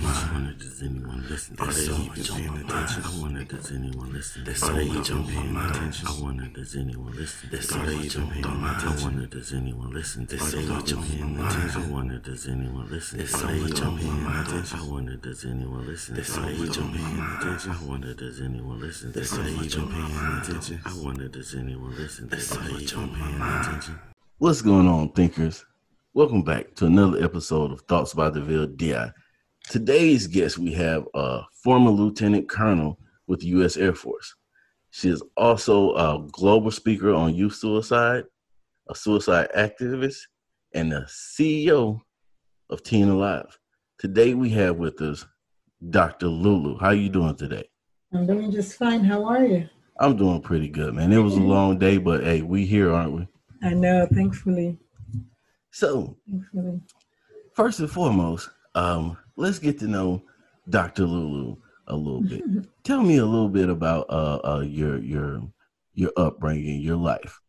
I wonder does anyone listen? Are they even paying attention? I wonder does anyone listen? Are they even paying attention? I wonder does anyone listen? Are they even paying attention? I wonder does anyone listen? Are they even paying attention? I wonder does anyone listen? Are they even paying attention? I wonder does anyone listen? Are they even paying attention? I wonder does anyone listen? Are they even paying attention? I wonder does anyone listen? Are they even paying attention? What's going on, thinkers? Welcome back to another episode of Thoughts by DeVille DI. Today's guest, we have a former lieutenant colonel with the U.S. Air Force. She is also a global speaker on youth suicide, a suicide activist, and the CEO of Teen Alive. Today we have with us Dr. Lulu. How are you doing today? I'm doing just fine. How are you? I'm doing pretty good, man. It was a long day, but hey, we here, aren't we? I know, thankfully. So, thankfully. first and foremost, um, let's get to know Dr. Lulu a little bit. Tell me a little bit about uh, uh, your your your upbringing, your life.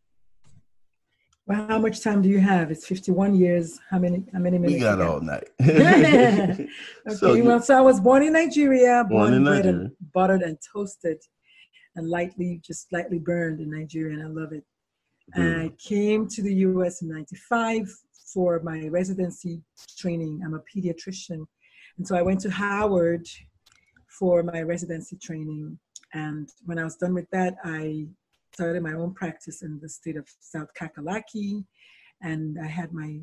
Well, how much time do you have? It's 51 years. How many how many minutes? We got all night. okay, so, well, so I was born in Nigeria, born, born in Nigeria. and buttered and toasted and lightly, just lightly burned in Nigeria, and I love it. Mm. I came to the US in 95 for my residency training. I'm a pediatrician. And so I went to Howard for my residency training. And when I was done with that, I started my own practice in the state of South Kakalaki. And I had my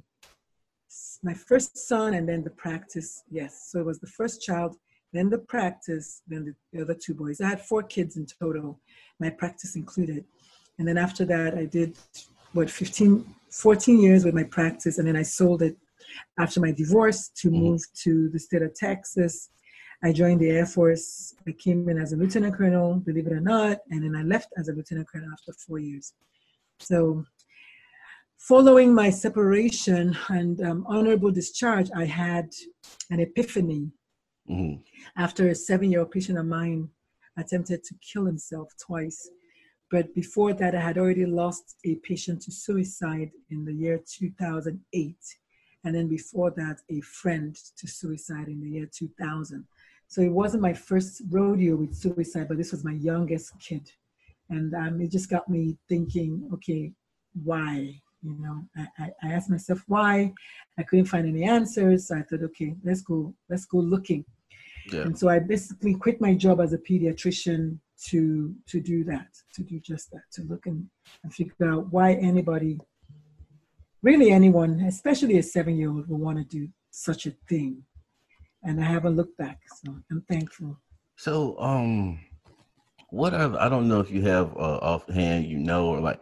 my first son and then the practice. Yes, so it was the first child, then the practice, then the, the other two boys. I had four kids in total, my practice included. And then after that, I did what 15 14 years with my practice and then i sold it after my divorce to mm-hmm. move to the state of texas i joined the air force i came in as a lieutenant colonel believe it or not and then i left as a lieutenant colonel after four years so following my separation and um, honorable discharge i had an epiphany mm-hmm. after a seven-year-old patient of mine attempted to kill himself twice but before that, I had already lost a patient to suicide in the year 2008. And then before that, a friend to suicide in the year 2000. So it wasn't my first rodeo with suicide, but this was my youngest kid. And um, it just got me thinking, okay, why? You know, I, I asked myself why. I couldn't find any answers. So I thought, okay, let's go, let's go looking. Yeah. And so I basically quit my job as a pediatrician to to do that, to do just that, to look and, and figure out why anybody, really anyone, especially a seven-year-old, will want to do such a thing. And I haven't looked back, so I'm thankful. So, um, what are I don't know if you have uh, offhand, you know, or like,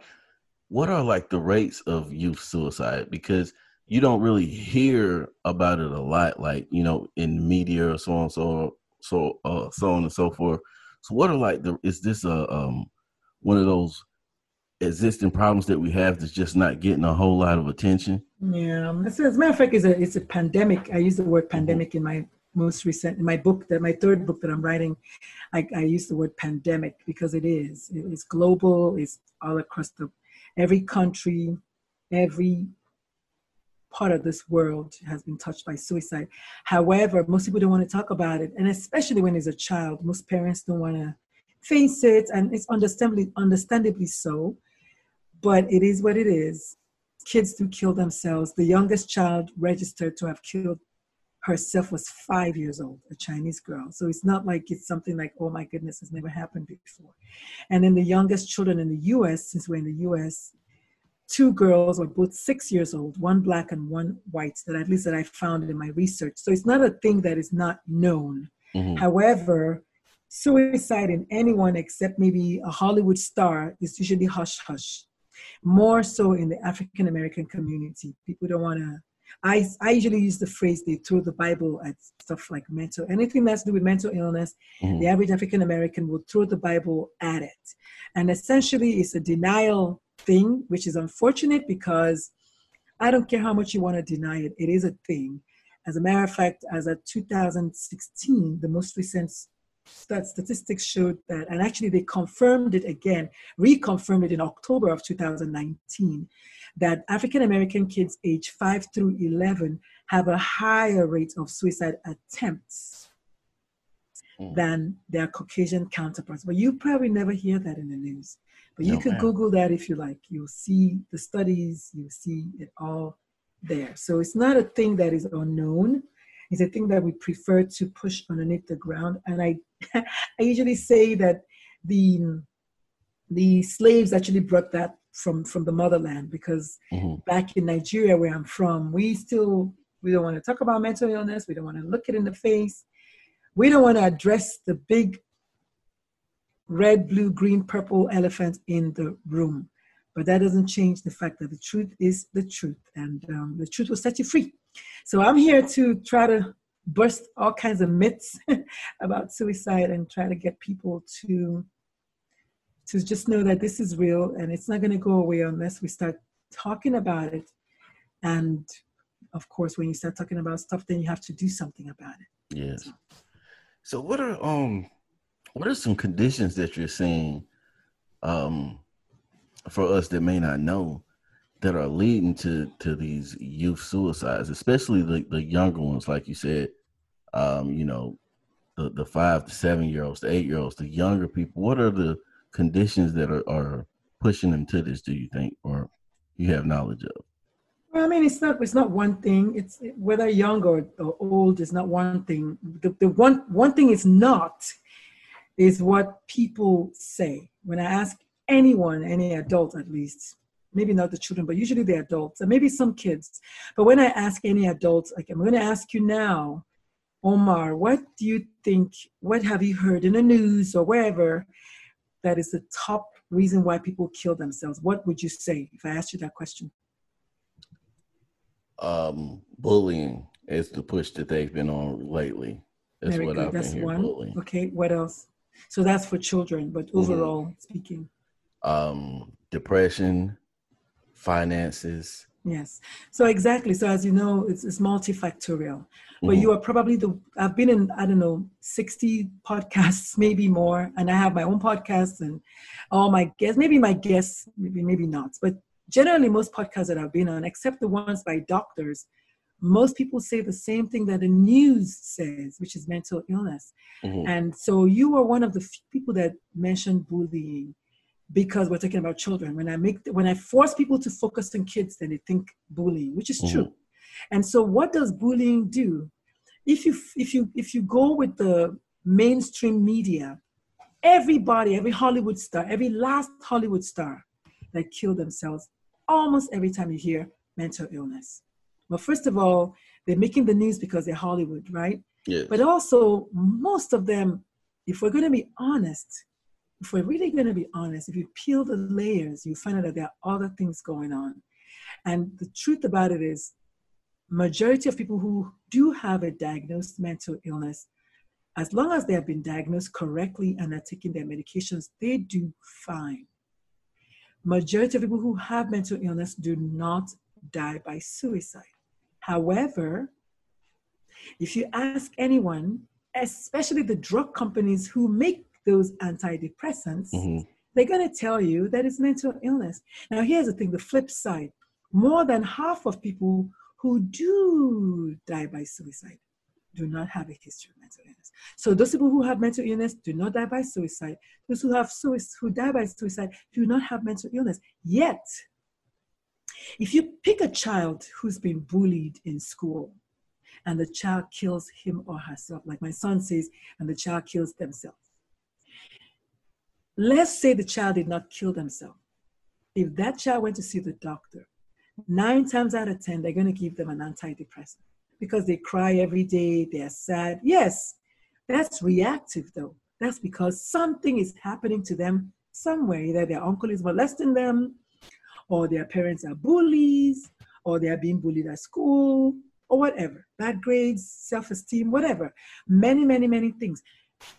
what are like the rates of youth suicide? Because you don't really hear about it a lot, like you know, in media or so on, so so uh, so on and so forth. So what are like the is this a um one of those existing problems that we have that's just not getting a whole lot of attention? Yeah, as a matter of fact, it's a it's a pandemic. I use the word mm-hmm. pandemic in my most recent in my book that my third book that I'm writing. I, I use the word pandemic because it is. It's global. It's all across the every country, every part of this world has been touched by suicide. However, most people don't want to talk about it, and especially when it's a child, most parents don't want to face it, and it's understandably understandably so. But it is what it is. Kids do kill themselves. The youngest child registered to have killed herself was five years old, a Chinese girl. So it's not like it's something like, oh my goodness, has never happened before. And then the youngest children in the US, since we're in the US, two girls were both six years old, one black and one white, that at least that I found in my research. So it's not a thing that is not known. Mm-hmm. However, suicide in anyone except maybe a Hollywood star is usually hush hush. More so in the African American community. People don't want to. I, I usually use the phrase they throw the Bible at stuff like mental, anything that's to do with mental illness, mm-hmm. the average African American will throw the Bible at it. And essentially, it's a denial thing, which is unfortunate because I don't care how much you want to deny it, it is a thing. As a matter of fact, as of 2016, the most recent statistics showed that, and actually they confirmed it again, reconfirmed it in October of 2019, that African American kids aged 5 through 11 have a higher rate of suicide attempts mm. than their Caucasian counterparts. But you probably never hear that in the news. But you no, can man. Google that if you like. You'll see the studies, you'll see it all there. So it's not a thing that is unknown. It's a thing that we prefer to push underneath the ground. And I, I usually say that the the slaves actually brought that from from the motherland because mm-hmm. back in Nigeria where I'm from, we still we don't want to talk about mental illness. We don't want to look it in the face. We don't want to address the big red, blue, green, purple elephant in the room. But that doesn't change the fact that the truth is the truth, and um, the truth will set you free. So I'm here to try to burst all kinds of myths about suicide and try to get people to to just know that this is real and it's not going to go away unless we start talking about it. And of course when you start talking about stuff then you have to do something about it. Yes. So, so what are um what are some conditions that you're seeing um for us that may not know that are leading to to these youth suicides especially the, the younger ones like you said um you know the the five to seven year olds the eight year olds the younger people what are the conditions that are, are pushing them to this do you think or you have knowledge of well, I mean, it's not it's not one thing. It's whether young or, or old is not one thing. The, the one one thing is not is what people say. When I ask anyone, any adult at least, maybe not the children, but usually the adults, and maybe some kids. But when I ask any adults, like I'm going to ask you now, Omar, what do you think? What have you heard in the news or wherever that is the top reason why people kill themselves? What would you say if I asked you that question? Um, bullying is the push that they've been on lately. That's Very what good. I've that's been one. Bullying. Okay, what else? So that's for children, but mm-hmm. overall mm-hmm. speaking. Um, depression, finances. Yes. So exactly. So as you know, it's, it's multifactorial. But mm-hmm. you are probably the I've been in, I don't know, 60 podcasts, maybe more. And I have my own podcast and all my guests, maybe my guests, maybe, maybe not. But generally most podcasts that I've been on, except the ones by doctors, most people say the same thing that the news says, which is mental illness. Mm-hmm. And so you are one of the people that mentioned bullying because we're talking about children. When I make when I force people to focus on kids, then they think bullying, which is mm-hmm. true. And so what does bullying do? If you if you if you go with the mainstream media, everybody, every Hollywood star, every last Hollywood star that killed themselves, almost every time you hear mental illness. Well, first of all, they're making the news because they're Hollywood, right? Yes. But also, most of them, if we're going to be honest, if we're really going to be honest, if you peel the layers, you find out that there are other things going on. And the truth about it is, majority of people who do have a diagnosed mental illness, as long as they have been diagnosed correctly and are taking their medications, they do fine. Majority of people who have mental illness do not die by suicide. However, if you ask anyone, especially the drug companies who make those antidepressants, mm-hmm. they're going to tell you that it's mental illness. Now, here's the thing the flip side more than half of people who do die by suicide do not have a history of mental illness. So those people who have mental illness do not die by suicide. Those who have suicide, who die by suicide do not have mental illness. Yet, if you pick a child who's been bullied in school and the child kills him or herself, like my son says, and the child kills themselves. Let's say the child did not kill themselves. If that child went to see the doctor, nine times out of 10, they're going to give them an antidepressant because they cry every day, they're sad. Yes, that's reactive though. That's because something is happening to them somewhere. Either their uncle is molesting them, or their parents are bullies, or they are being bullied at school, or whatever. Bad grades, self esteem, whatever. Many, many, many things.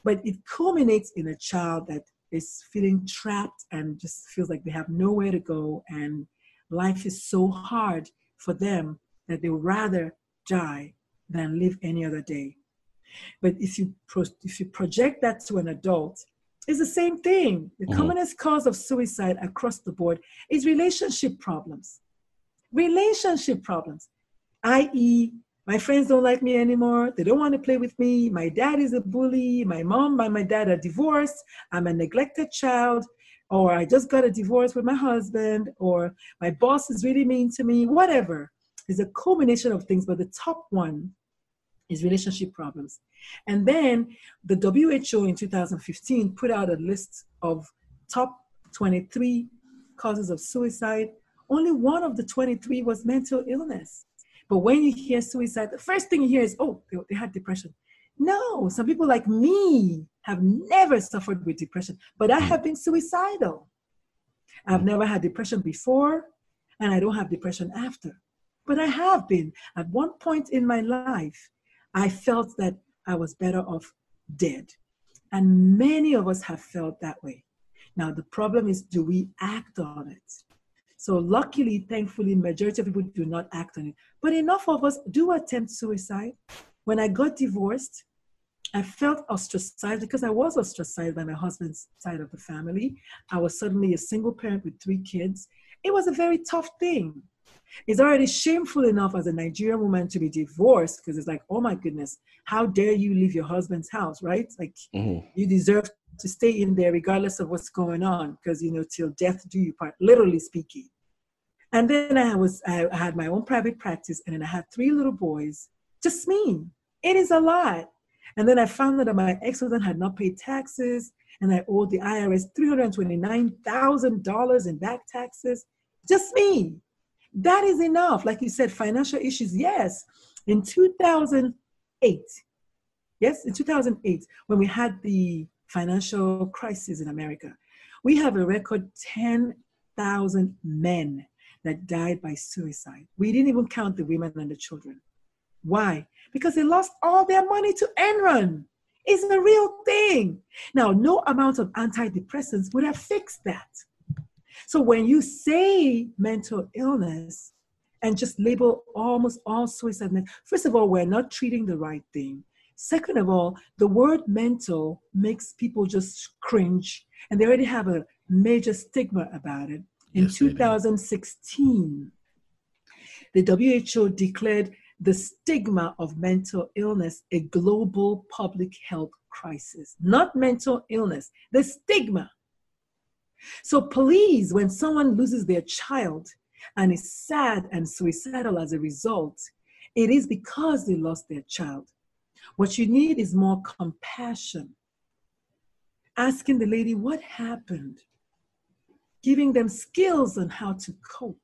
But it culminates in a child that is feeling trapped and just feels like they have nowhere to go, and life is so hard for them that they would rather die than live any other day. But if you pro- if you project that to an adult, it's the same thing. The mm-hmm. commonest cause of suicide across the board is relationship problems. Relationship problems, i.e., My friends don't like me anymore. They don't want to play with me. My dad is a bully. My mom and my dad are divorced. I'm a neglected child. Or I just got a divorce with my husband. Or my boss is really mean to me. Whatever. It's a culmination of things. But the top one is relationship problems. And then the WHO in 2015 put out a list of top 23 causes of suicide. Only one of the 23 was mental illness. But when you hear suicide, the first thing you hear is, oh, they, they had depression. No, some people like me have never suffered with depression, but I have been suicidal. I've never had depression before, and I don't have depression after. But I have been. At one point in my life, I felt that I was better off dead. And many of us have felt that way. Now, the problem is do we act on it? So luckily, thankfully, majority of people do not act on it. But enough of us do attempt suicide. When I got divorced, I felt ostracized because I was ostracized by my husband's side of the family. I was suddenly a single parent with three kids. It was a very tough thing. It's already shameful enough as a Nigerian woman to be divorced because it's like, oh my goodness, how dare you leave your husband's house, right? Like mm-hmm. you deserve to stay in there regardless of what's going on because you know till death do you part literally speaking. And then i was I, had my own private practice and then i had three little boys. Just me it is a lot. And then i found out that my ex-husband had not paid taxes and i owed the irs $329000 in back taxes. Just me that is enough like you said financial issues yes in 2008 yes in 2008 when we had the financial crisis in America. We have a record 10,000 men that died by suicide. We didn't even count the women and the children. Why? Because they lost all their money to Enron. It's a real thing. Now, no amount of antidepressants would have fixed that. So when you say mental illness and just label almost all suicide, first of all, we're not treating the right thing. Second of all, the word mental makes people just cringe, and they already have a major stigma about it. In yes, 2016, the WHO declared the stigma of mental illness a global public health crisis, not mental illness, the stigma. So, please, when someone loses their child and is sad and suicidal as a result, it is because they lost their child. What you need is more compassion. Asking the lady what happened, giving them skills on how to cope.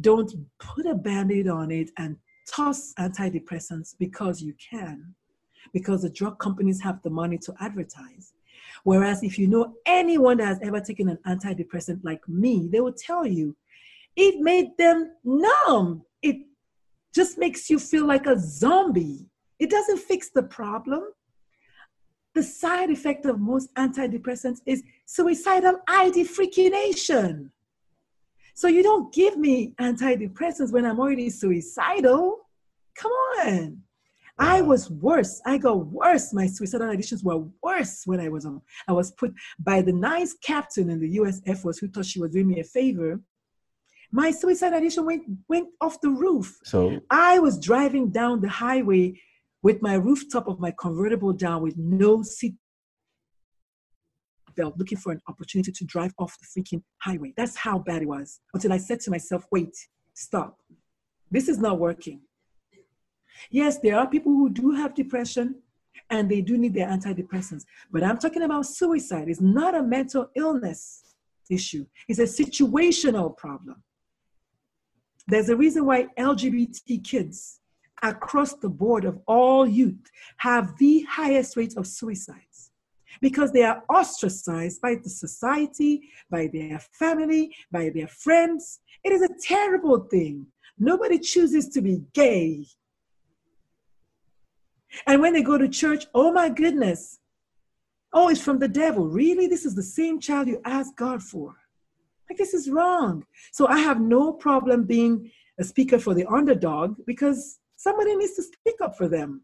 Don't put a band aid on it and toss antidepressants because you can, because the drug companies have the money to advertise. Whereas if you know anyone that has ever taken an antidepressant like me, they will tell you it made them numb. It just makes you feel like a zombie. It doesn't fix the problem. The side effect of most antidepressants is suicidal ideation. So you don't give me antidepressants when I'm already suicidal. Come on. I was worse. I got worse. My suicidal ideations were worse when I was on. I was put by the nice captain in the U.S. Air Force who thought she was doing me a favor. My suicide ideation went went off the roof. So I was driving down the highway with my rooftop of my convertible down with no seat belt, looking for an opportunity to drive off the freaking highway. That's how bad it was. Until I said to myself, wait, stop. This is not working. Yes, there are people who do have depression and they do need their antidepressants. But I'm talking about suicide. It's not a mental illness issue, it's a situational problem. There's a reason why LGBT kids across the board of all youth have the highest rate of suicides because they are ostracized by the society, by their family, by their friends. It is a terrible thing. Nobody chooses to be gay. And when they go to church, oh my goodness, oh, it's from the devil. Really? This is the same child you asked God for. Like, this is wrong. So I have no problem being a speaker for the underdog because Somebody needs to speak up for them.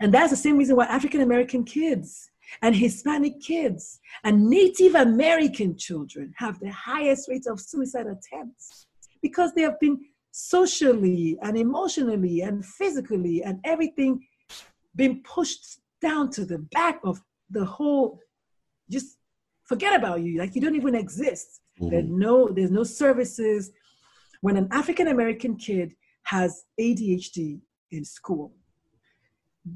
And that's the same reason why African American kids and Hispanic kids and Native American children have the highest rates of suicide attempts because they have been socially and emotionally and physically and everything being pushed down to the back of the whole just forget about you. Like you don't even exist. Mm-hmm. there's no there's no services. When an african american kid has adhd in school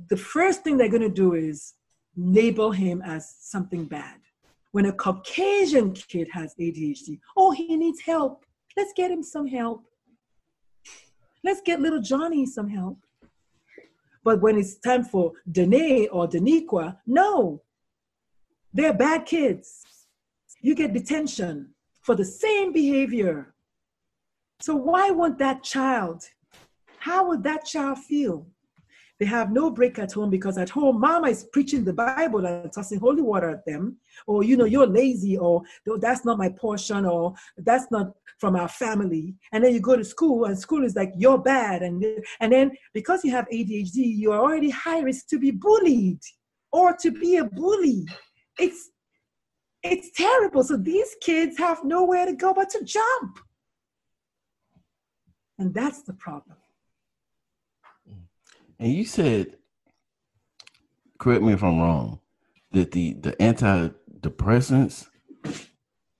the first thing they're going to do is label him as something bad. When a caucasian kid has adhd oh he needs help. Let's get him some help let's get little johnny some help but when it's time for Danae or Daniqua, no, they're bad kids. You get detention for the same behavior. So why won't that child? How would that child feel? They have no break at home because at home, mama is preaching the Bible and tossing holy water at them, or you know, you're lazy, or that's not my portion, or that's not from our family. And then you go to school, and school is like you're bad, and and then because you have ADHD, you are already high risk to be bullied or to be a bully. It's it's terrible. So these kids have nowhere to go but to jump. And that's the problem. And you said, correct me if I'm wrong, that the the antidepressants,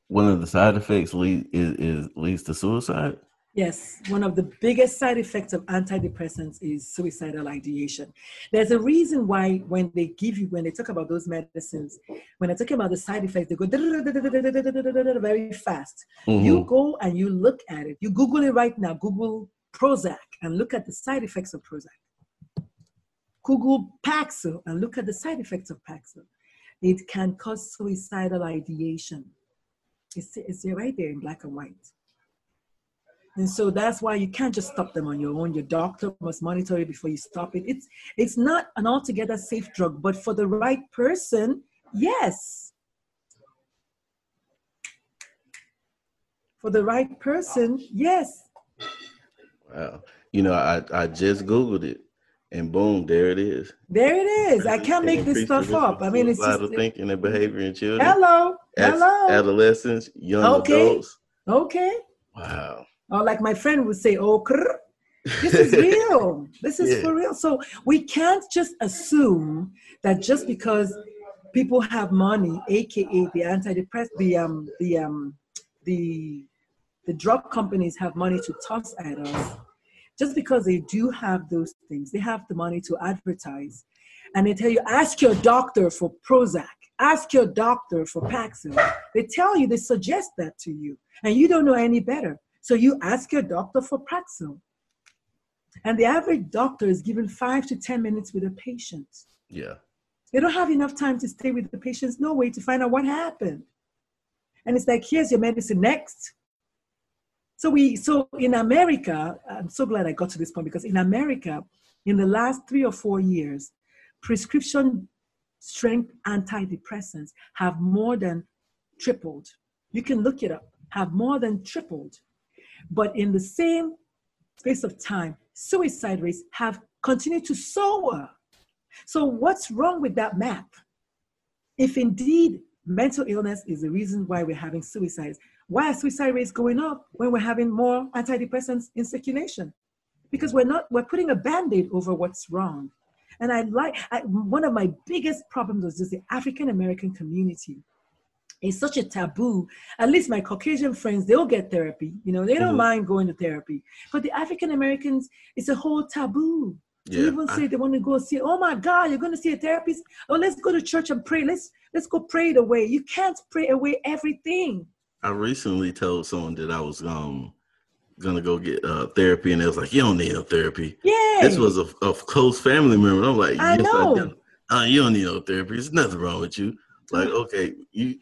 one of the side effects lead, is, is leads to suicide. Yes, one of the biggest side effects of antidepressants is suicidal ideation. There's a reason why when they give you, when they talk about those medicines, when they're talking about the side effects, they go very fast. Mm-hmm. You go and you look at it. You Google it right now. Google Prozac and look at the side effects of Prozac. Google Paxil and look at the side effects of Paxil. It can cause suicidal ideation. It's, it's right there in black and white. And so that's why you can't just stop them on your own. Your doctor must monitor it before you stop it. It's it's not an altogether safe drug, but for the right person, yes. For the right person, yes. Wow. You know, I, I just Googled it and boom, there it is. There it is. I can't make this stuff up. I mean, it's just of thinking and behavior in children. Hello, hello, adolescents, young okay. adults. Okay. Wow. Or like my friend would say, "Oh, krr. this is real. this is yeah. for real." So we can't just assume that just because people have money, aka the antidepressant, the um, the um, the the drug companies have money to toss at us just because they do have those things, they have the money to advertise. And they tell you, ask your doctor for Prozac, ask your doctor for Paxil. They tell you, they suggest that to you, and you don't know any better. So you ask your doctor for Paxil. And the average doctor is given five to 10 minutes with a patient. Yeah. They don't have enough time to stay with the patients, no way to find out what happened. And it's like, here's your medicine next. So we so in America, I'm so glad I got to this point because in America, in the last three or four years, prescription strength antidepressants have more than tripled. You can look it up, have more than tripled. But in the same space of time, suicide rates have continued to soar. So, what's wrong with that map? If indeed mental illness is the reason why we're having suicides, why are suicide rates going up when we're having more antidepressants in circulation? Because we're not, we're putting a band-aid over what's wrong. And I like, I, one of my biggest problems was just the African American community. It's such a taboo. At least my Caucasian friends, they'll get therapy. You know, they don't mm-hmm. mind going to therapy. But the African Americans, it's a whole taboo. Yeah, even say I, they want to go see, oh my God, you're going to see a therapist? Oh, let's go to church and pray. Let's let's go pray it away. You can't pray away everything. I recently told someone that I was um gonna go get uh, therapy, and they was like, "You don't need no therapy." Yeah, this was a, a close family member. I'm like, "I know." I do. Uh, you don't need no therapy. There's nothing wrong with you. Like, mm. okay, you.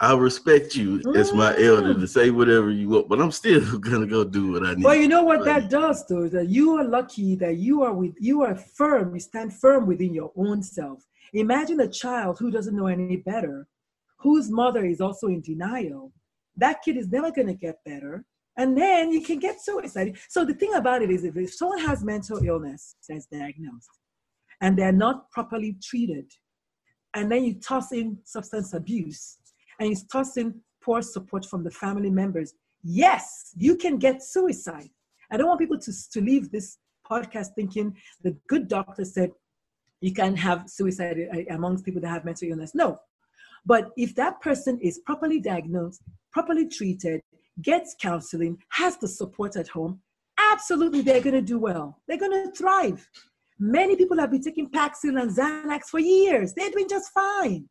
I respect you mm. as my elder to mm. say whatever you want, but I'm still gonna go do what I need. Well, you know what that does, though, is that you are lucky that you are with you are firm. You stand firm within your own self. Imagine a child who doesn't know any better, whose mother is also in denial, that kid is never going to get better. And then you can get suicide. So the thing about it is, if, if someone has mental illness that's diagnosed and they're not properly treated, and then you toss in substance abuse and you toss in poor support from the family members, yes, you can get suicide. I don't want people to, to leave this podcast thinking the good doctor said you can have suicide uh, amongst people that have mental illness. No. But if that person is properly diagnosed, properly treated, gets counseling, has the support at home, absolutely they're going to do well. They're going to thrive. Many people have been taking Paxil and Xanax for years. They're doing just fine.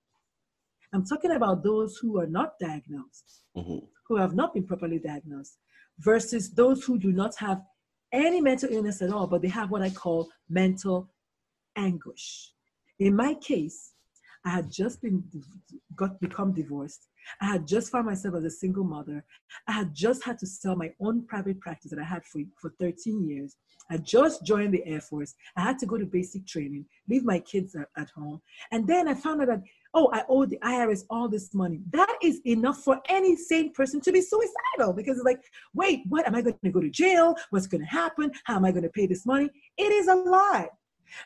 I'm talking about those who are not diagnosed, mm-hmm. who have not been properly diagnosed, versus those who do not have any mental illness at all, but they have what I call mental anguish. In my case, I had just been got become divorced. I had just found myself as a single mother. I had just had to sell my own private practice that I had for, for 13 years. I just joined the Air Force. I had to go to basic training, leave my kids at, at home. And then I found out that, oh, I owe the IRS all this money. That is enough for any sane person to be suicidal because it's like, wait, what? Am I going to go to jail? What's going to happen? How am I going to pay this money? It is a lie.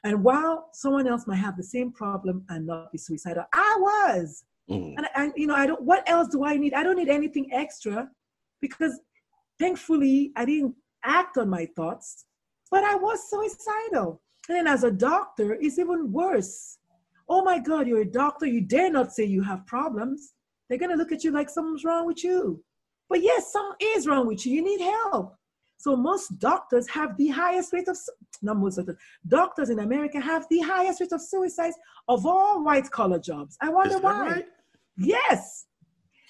And while someone else might have the same problem and not be suicidal, I was. Mm. And, and you know, I don't. What else do I need? I don't need anything extra, because thankfully I didn't act on my thoughts, but I was suicidal. And then as a doctor, it's even worse. Oh my God, you're a doctor. You dare not say you have problems. They're gonna look at you like something's wrong with you. But yes, something is wrong with you. You need help. So most doctors have the highest rate of not most doctors, doctors in America have the highest rate of suicides of all white collar jobs. I wonder why. Right? Yes.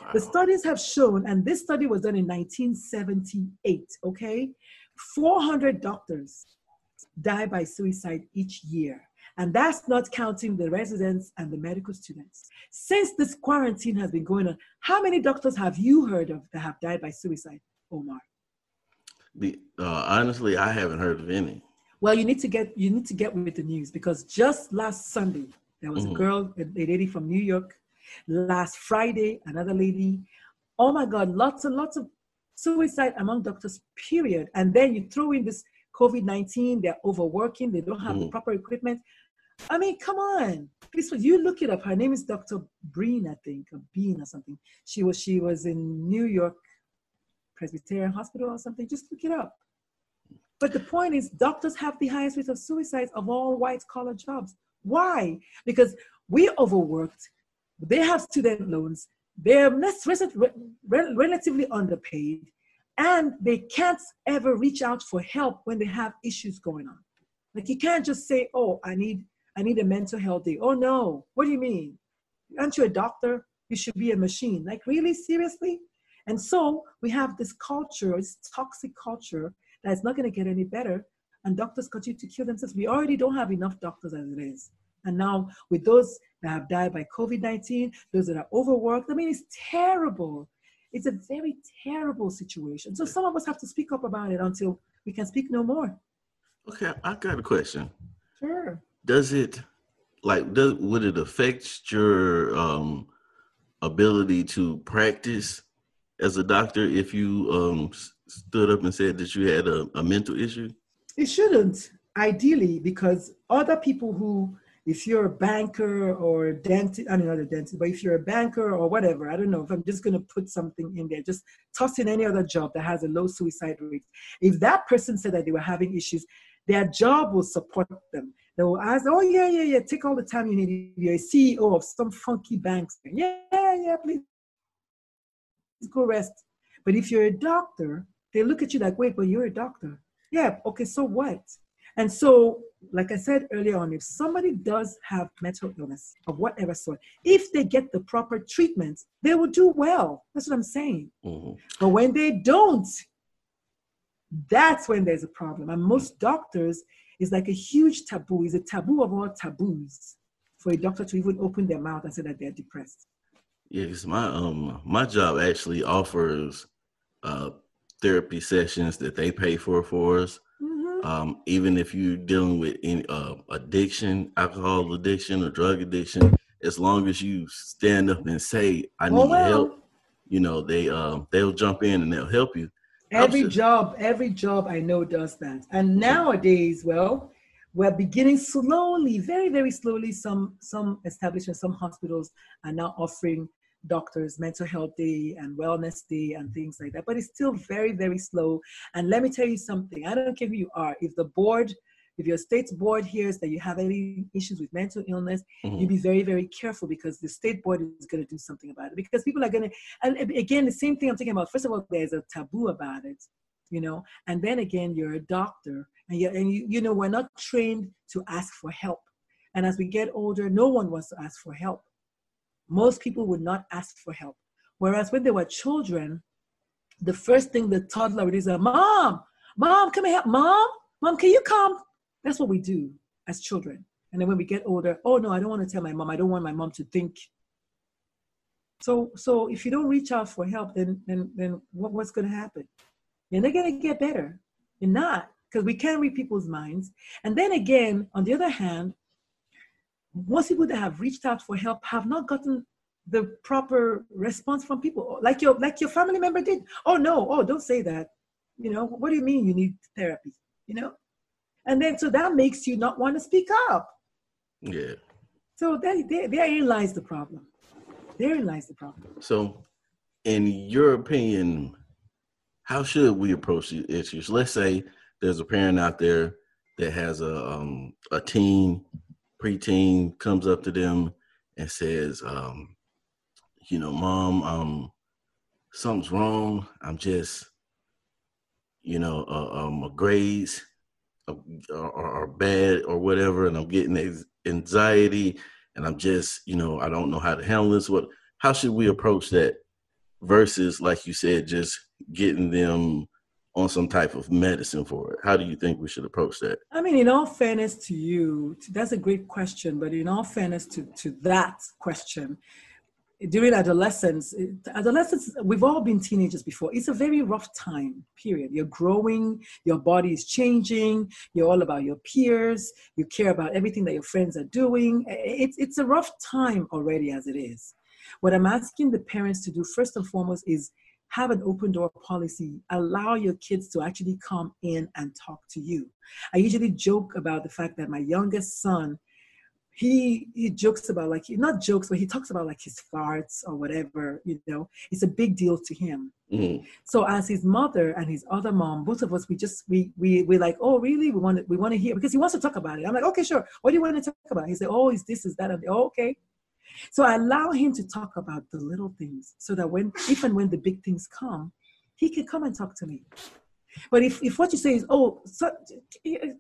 Wow. The studies have shown, and this study was done in 1978, okay? 400 doctors die by suicide each year. And that's not counting the residents and the medical students. Since this quarantine has been going on, how many doctors have you heard of that have died by suicide, Omar? The, uh, honestly, I haven't heard of any. Well, you need to get you need to get with the news because just last Sunday there was mm-hmm. a girl, a lady from New York. Last Friday, another lady. Oh my God, lots and lots of suicide among doctors. Period. And then you throw in this COVID nineteen. They're overworking. They don't have mm-hmm. the proper equipment. I mean, come on. Please, you look it up. Her name is Dr. Breen, I think, or Bean or something. She was she was in New York Presbyterian Hospital or something. Just look it up. But the point is, doctors have the highest rate of suicides of all white collar jobs. Why? Because we're overworked, they have student loans, they're relatively underpaid, and they can't ever reach out for help when they have issues going on. Like you can't just say, "Oh, I need I need a mental health day." Oh no, what do you mean? Aren't you a doctor? You should be a machine. Like really, seriously? And so we have this culture, this toxic culture that's not going to get any better. And doctors continue to kill themselves. We already don't have enough doctors as it is. And now with those that have died by COVID 19, those that are overworked, I mean, it's terrible. It's a very terrible situation. So some of us have to speak up about it until we can speak no more. Okay, I got a question. Sure. Does it like does would it affect your um ability to practice as a doctor if you um stood up and said that you had a, a mental issue? It shouldn't, ideally, because other people who, if you're a banker or a dentist, I mean, not a dentist, but if you're a banker or whatever, I don't know, if I'm just going to put something in there, just toss in any other job that has a low suicide rate. If that person said that they were having issues, their job will support them. They will ask, oh, yeah, yeah, yeah, take all the time you need. You're a CEO of some funky banks. Yeah, yeah, please go rest. But if you're a doctor, they look at you like, wait, but you're a doctor. Yeah, okay, so what? And so, like I said earlier on, if somebody does have mental illness of whatever sort, if they get the proper treatment, they will do well. That's what I'm saying. Mm-hmm. But when they don't, that's when there's a problem. And most doctors is like a huge taboo. It's a taboo of all taboos for a doctor to even open their mouth and say that they're depressed. Yes, my um my job actually offers uh therapy sessions that they pay for for us. Um, even if you're dealing with any uh, addiction, alcohol addiction, or drug addiction, as long as you stand up and say, "I need well. help," you know they um they'll jump in and they'll help you. Every job, every job I know does that. And nowadays, well, we're beginning slowly, very, very slowly. Some some establishments, some hospitals are now offering doctors mental health day and wellness day and things like that but it's still very very slow and let me tell you something i don't care who you are if the board if your state's board hears that you have any issues with mental illness, mm-hmm. you be very, very careful because the state board is going to do something about it. Because people are going to, and again, the same thing I'm talking about. First of all, there's a taboo about it, you know, and then again, you're a doctor, and you and you, you know, we're not trained to ask for help. And as we get older, no one wants to ask for help. Most people would not ask for help. Whereas when they were children, the first thing the toddler would say, uh, "Mom, mom, come here, mom, mom, can you come? That's what we do as children. And then when we get older, oh no, I don't want to tell my mom. I don't want my mom to think. So, so if you don't reach out for help, then then then what, what's going to happen? You're not going to get better. You're not because we can't read people's minds. And then again, on the other hand, most people that have reached out for help have not gotten the proper response from people, like your like your family member did. Oh no, oh don't say that. You know, what do you mean you need therapy? You know, and then so that makes you not want to speak up. Yeah. So that, there, therein lies the problem. Therein lies the problem. So, in your opinion, how should we approach these issues? Let's say there's a parent out there that has a um, a teen, preteen, comes up to them and says, um, "You know, mom, um, something's wrong. I'm just, you know, uh, um, grades are, bad or whatever, and I'm getting anxiety, and I'm just, you know, I don't know how to handle this. What? How should we approach that? Versus, like you said, just getting them on some type of medicine for it. How do you think we should approach that? I mean, in all fairness to you, that's a great question. But in all fairness to to that question, during adolescence, adolescence, we've all been teenagers before. It's a very rough time period. You're growing, your body is changing, you're all about your peers, you care about everything that your friends are doing. It's, it's a rough time already as it is. What I'm asking the parents to do first and foremost is have an open door policy. Allow your kids to actually come in and talk to you. I usually joke about the fact that my youngest son he he jokes about like he not jokes but he talks about like his farts or whatever you know? It's a big deal to him. Mm-hmm. so as his mother and his other mom both of us we just we we we're like oh really? We want to we want to hear because he wants to talk about it. I'm like okay sure. What do you want to talk about? He said oh is this is that and oh, okay so i allow him to talk about the little things so that when if and when the big things come he can come and talk to me but if, if what you say is, oh, so,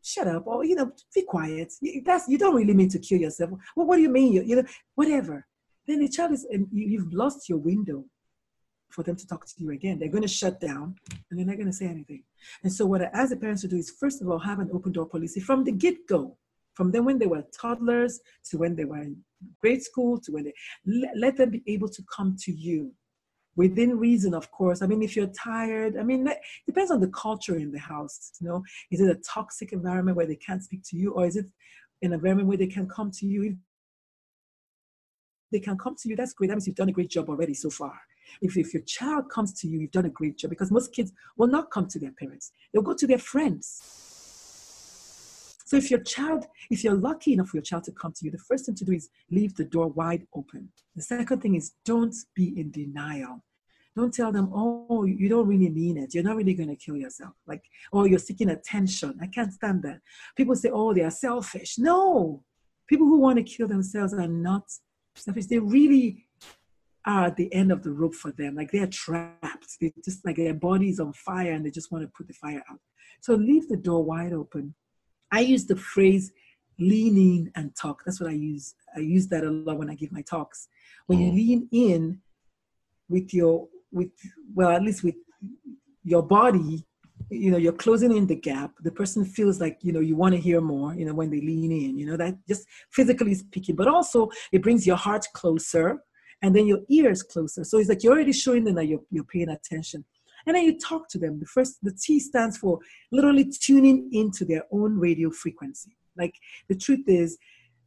shut up, or you know, be quiet. That's you don't really mean to kill yourself. Well, what do you mean? You, you know, whatever. Then the child is, and you've lost your window for them to talk to you again. They're going to shut down, and they're not going to say anything. And so, what I ask the parents to do is, first of all, have an open door policy from the get go. From them when they were toddlers to when they were in grade school to when they let them be able to come to you within reason, of course. I mean, if you're tired, I mean, it depends on the culture in the house. You know, is it a toxic environment where they can't speak to you, or is it an environment where they can come to you? If they can come to you, that's great. That means you've done a great job already so far. If, if your child comes to you, you've done a great job because most kids will not come to their parents, they'll go to their friends. So if your child, if you're lucky enough for your child to come to you, the first thing to do is leave the door wide open. The second thing is don't be in denial. Don't tell them, oh, you don't really mean it. You're not really going to kill yourself. Like, oh, you're seeking attention. I can't stand that. People say, oh, they are selfish. No, people who want to kill themselves are not selfish. They really are at the end of the rope for them. Like they're trapped. They just like their body's on fire and they just want to put the fire out. So leave the door wide open. I use the phrase lean in and talk. That's what I use. I use that a lot when I give my talks. When mm. you lean in with your with well, at least with your body, you know, you're closing in the gap. The person feels like, you know, you want to hear more, you know, when they lean in, you know, that just physically speaking, but also it brings your heart closer and then your ears closer. So it's like you're already showing them that you're, you're paying attention and then you talk to them. The first, the T stands for literally tuning into their own radio frequency. Like the truth is,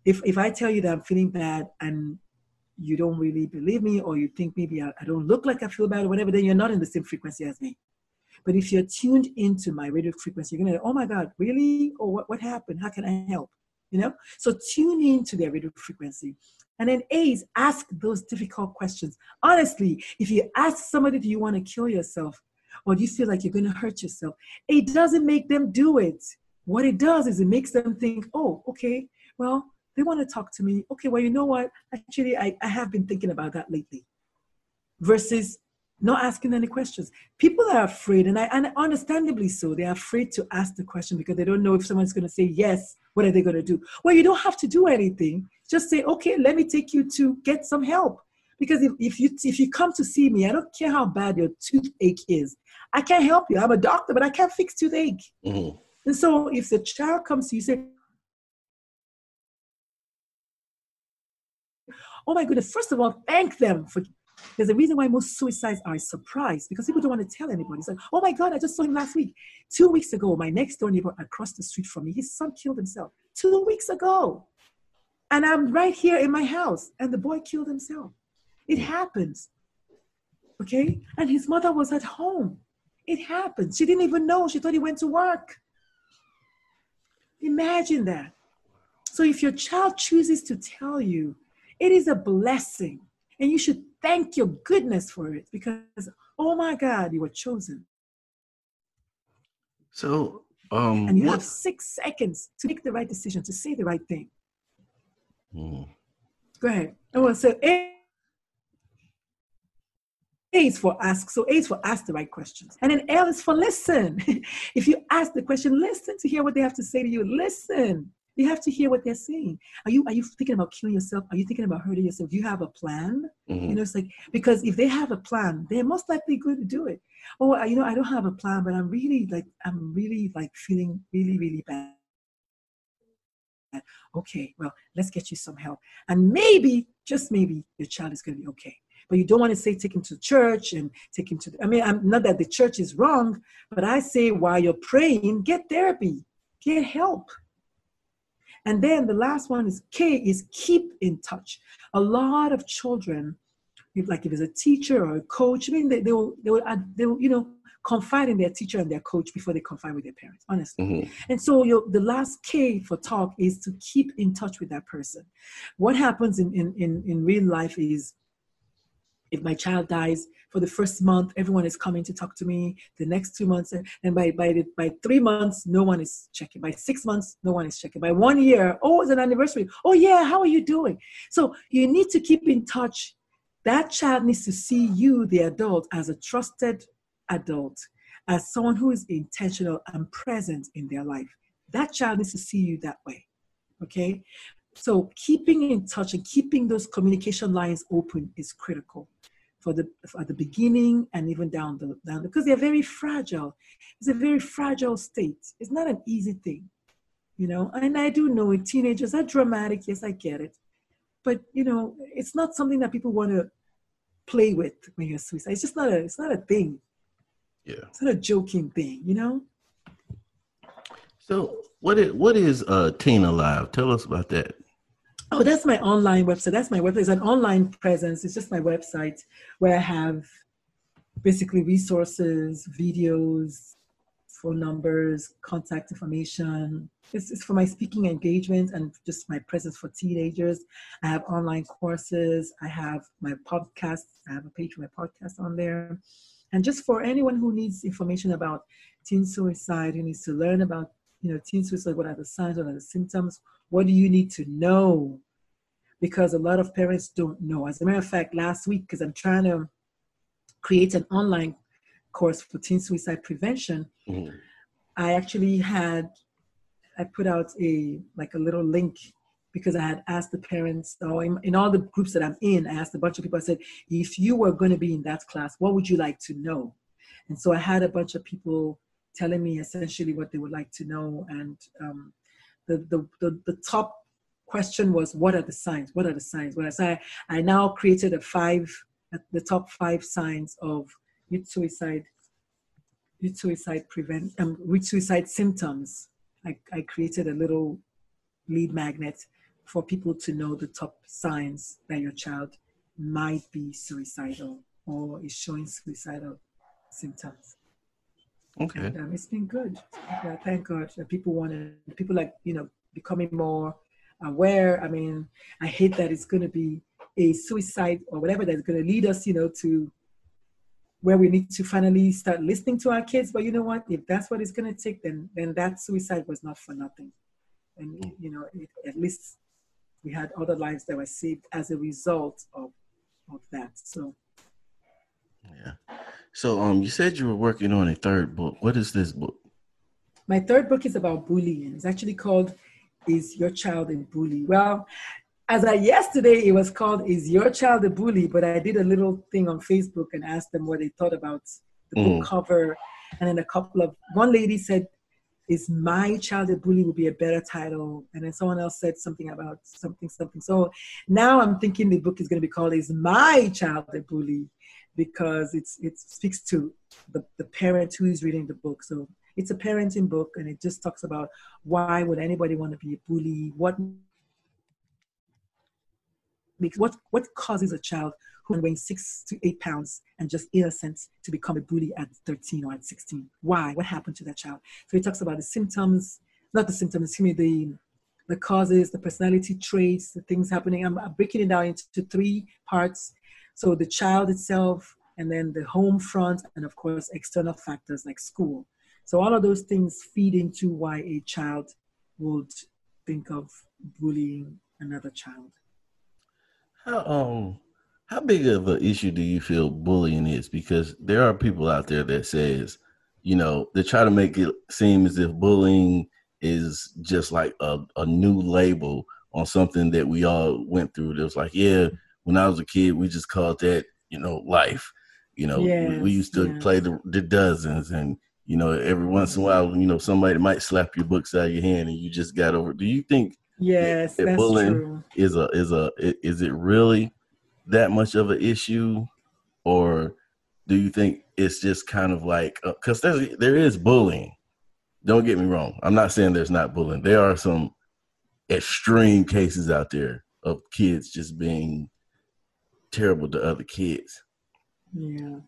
if if I tell you that I'm feeling bad and you don't really believe me, or you think maybe I, I don't look like I feel bad or whatever, then you're not in the same frequency as me. But if you're tuned into my radio frequency, you're gonna, oh my God, really? Or what, what happened? How can I help? You know? So tune in to their radio frequency. And then A is ask those difficult questions. Honestly, if you ask somebody, do you want to kill yourself? Or do you feel like you're going to hurt yourself? It doesn't make them do it. What it does is it makes them think, oh, okay, well, they want to talk to me. Okay, well, you know what? Actually, I, I have been thinking about that lately. Versus not asking any questions. People are afraid, and I and understandably so, they're afraid to ask the question because they don't know if someone's going to say yes. What are they going to do? Well, you don't have to do anything. Just say, okay, let me take you to get some help. Because if, if you if you come to see me, I don't care how bad your toothache is. I can't help you. I'm a doctor, but I can't fix toothache. Mm-hmm. And so if the child comes to you, say, Oh my goodness, first of all, thank them for there's a reason why most suicides are a surprise because people don't want to tell anybody. Like, oh my God, I just saw him last week. Two weeks ago, my next door neighbor across the street from me, his son killed himself. Two weeks ago. And I'm right here in my house, and the boy killed himself. It happens. Okay? And his mother was at home. It happened. She didn't even know. She thought he went to work. Imagine that. So if your child chooses to tell you, it is a blessing. And you should thank your goodness for it because, oh my God, you were chosen. So, um, and you what? have six seconds to make the right decision, to say the right thing. Hmm. Go ahead. I Oh, so A, a is for ask. So A is for ask the right questions. And then L is for listen. if you ask the question, listen to hear what they have to say to you. Listen. You have to hear what they're saying. Are you are you thinking about killing yourself? Are you thinking about hurting yourself? Do you have a plan? Mm-hmm. You know, it's like because if they have a plan, they're most likely going to do it. Oh, you know, I don't have a plan, but I'm really like I'm really like feeling really really bad. Okay, well, let's get you some help, and maybe just maybe your child is going to be okay. But you don't want to say take him to church and take him to. The, I mean, I'm not that the church is wrong, but I say while you're praying, get therapy, get help and then the last one is K is keep in touch. A lot of children, if like if it's a teacher or a coach, I mean they, they will they will they will, you know confide in their teacher and their coach before they confide with their parents, honestly. Mm-hmm. And so your the last K for talk is to keep in touch with that person. What happens in, in, in, in real life is if my child dies for the first month everyone is coming to talk to me. The next two months and by by the, by three months no one is checking. By six months no one is checking. By one year oh it's an anniversary. Oh yeah how are you doing? So you need to keep in touch. That child needs to see you the adult as a trusted adult as someone who is intentional and present in their life. That child needs to see you that way okay? So keeping in touch and keeping those communication lines open is critical for the at the beginning and even down the down because they're very fragile. It's a very fragile state. It's not an easy thing, you know. And I do know it. Teenagers are dramatic. Yes, I get it, but you know, it's not something that people want to play with when you're suicide. It's just not a. It's not a thing. Yeah. It's not a joking thing, you know. So what is what is uh Teen Alive? Tell us about that. Oh, that's my online website. That's my website. It's an online presence. It's just my website where I have basically resources, videos, phone numbers, contact information. It's, it's for my speaking engagement and just my presence for teenagers. I have online courses. I have my podcast. I have a page for my podcast on there. And just for anyone who needs information about teen suicide, who needs to learn about you know, teen suicide, what are the signs, what are the symptoms, what do you need to know? Because a lot of parents don't know. As a matter of fact, last week, because I'm trying to create an online course for teen suicide prevention, mm-hmm. I actually had I put out a like a little link because I had asked the parents, or in, in, all the groups that I'm in, I asked a bunch of people. I said, if you were going to be in that class, what would you like to know? And so I had a bunch of people telling me essentially what they would like to know. And um, the, the, the, the, top question was, what are the signs? What are the signs? When I I now created a five, the top five signs of youth suicide, youth suicide prevent, um, youth suicide symptoms. I, I created a little lead magnet for people to know the top signs that your child might be suicidal or is showing suicidal symptoms. Okay. And, um, it's been good. Yeah, thank God. People want to, people like, you know, becoming more aware. I mean, I hate that it's going to be a suicide or whatever that's going to lead us, you know, to where we need to finally start listening to our kids. But you know what? If that's what it's going to take, then then that suicide was not for nothing. And mm. you know, it, at least we had other lives that were saved as a result of of that. So. Yeah. So um, you said you were working on a third book. What is this book? My third book is about bullying. It's actually called "Is Your Child a Bully?" Well, as I yesterday, it was called "Is Your Child a Bully?" But I did a little thing on Facebook and asked them what they thought about the mm. book cover, and then a couple of one lady said, "Is My Child a Bully?" would be a better title, and then someone else said something about something something. So now I'm thinking the book is going to be called "Is My Child a Bully?" because it's it speaks to the, the parent who is reading the book. So it's a parenting book, and it just talks about why would anybody want to be a bully? What makes what what causes a child who weighs six to eight pounds and just innocent to become a bully at 13 or at 16? Why? What happened to that child? So he talks about the symptoms, not the symptoms, excuse me, the the causes, the personality traits, the things happening. I'm, I'm breaking it down into three parts. So the child itself, and then the home front, and of course external factors like school. So all of those things feed into why a child would think of bullying another child. How um how big of an issue do you feel bullying is? Because there are people out there that says, you know, they try to make it seem as if bullying is just like a, a new label on something that we all went through. It was like, yeah, when I was a kid, we just called that, you know, life. You know, yes, we, we, used to yes. play the, the dozens and you know, every once in a while, you know, somebody might slap your books out of your hand and you just got over. Do you think Yes, that, bullying true. is a is a is it really that much of an issue, or do you think it's just kind of like because uh, there's there is bullying. Don't get me wrong. I'm not saying there's not bullying. There are some extreme cases out there of kids just being terrible to other kids. Yeah.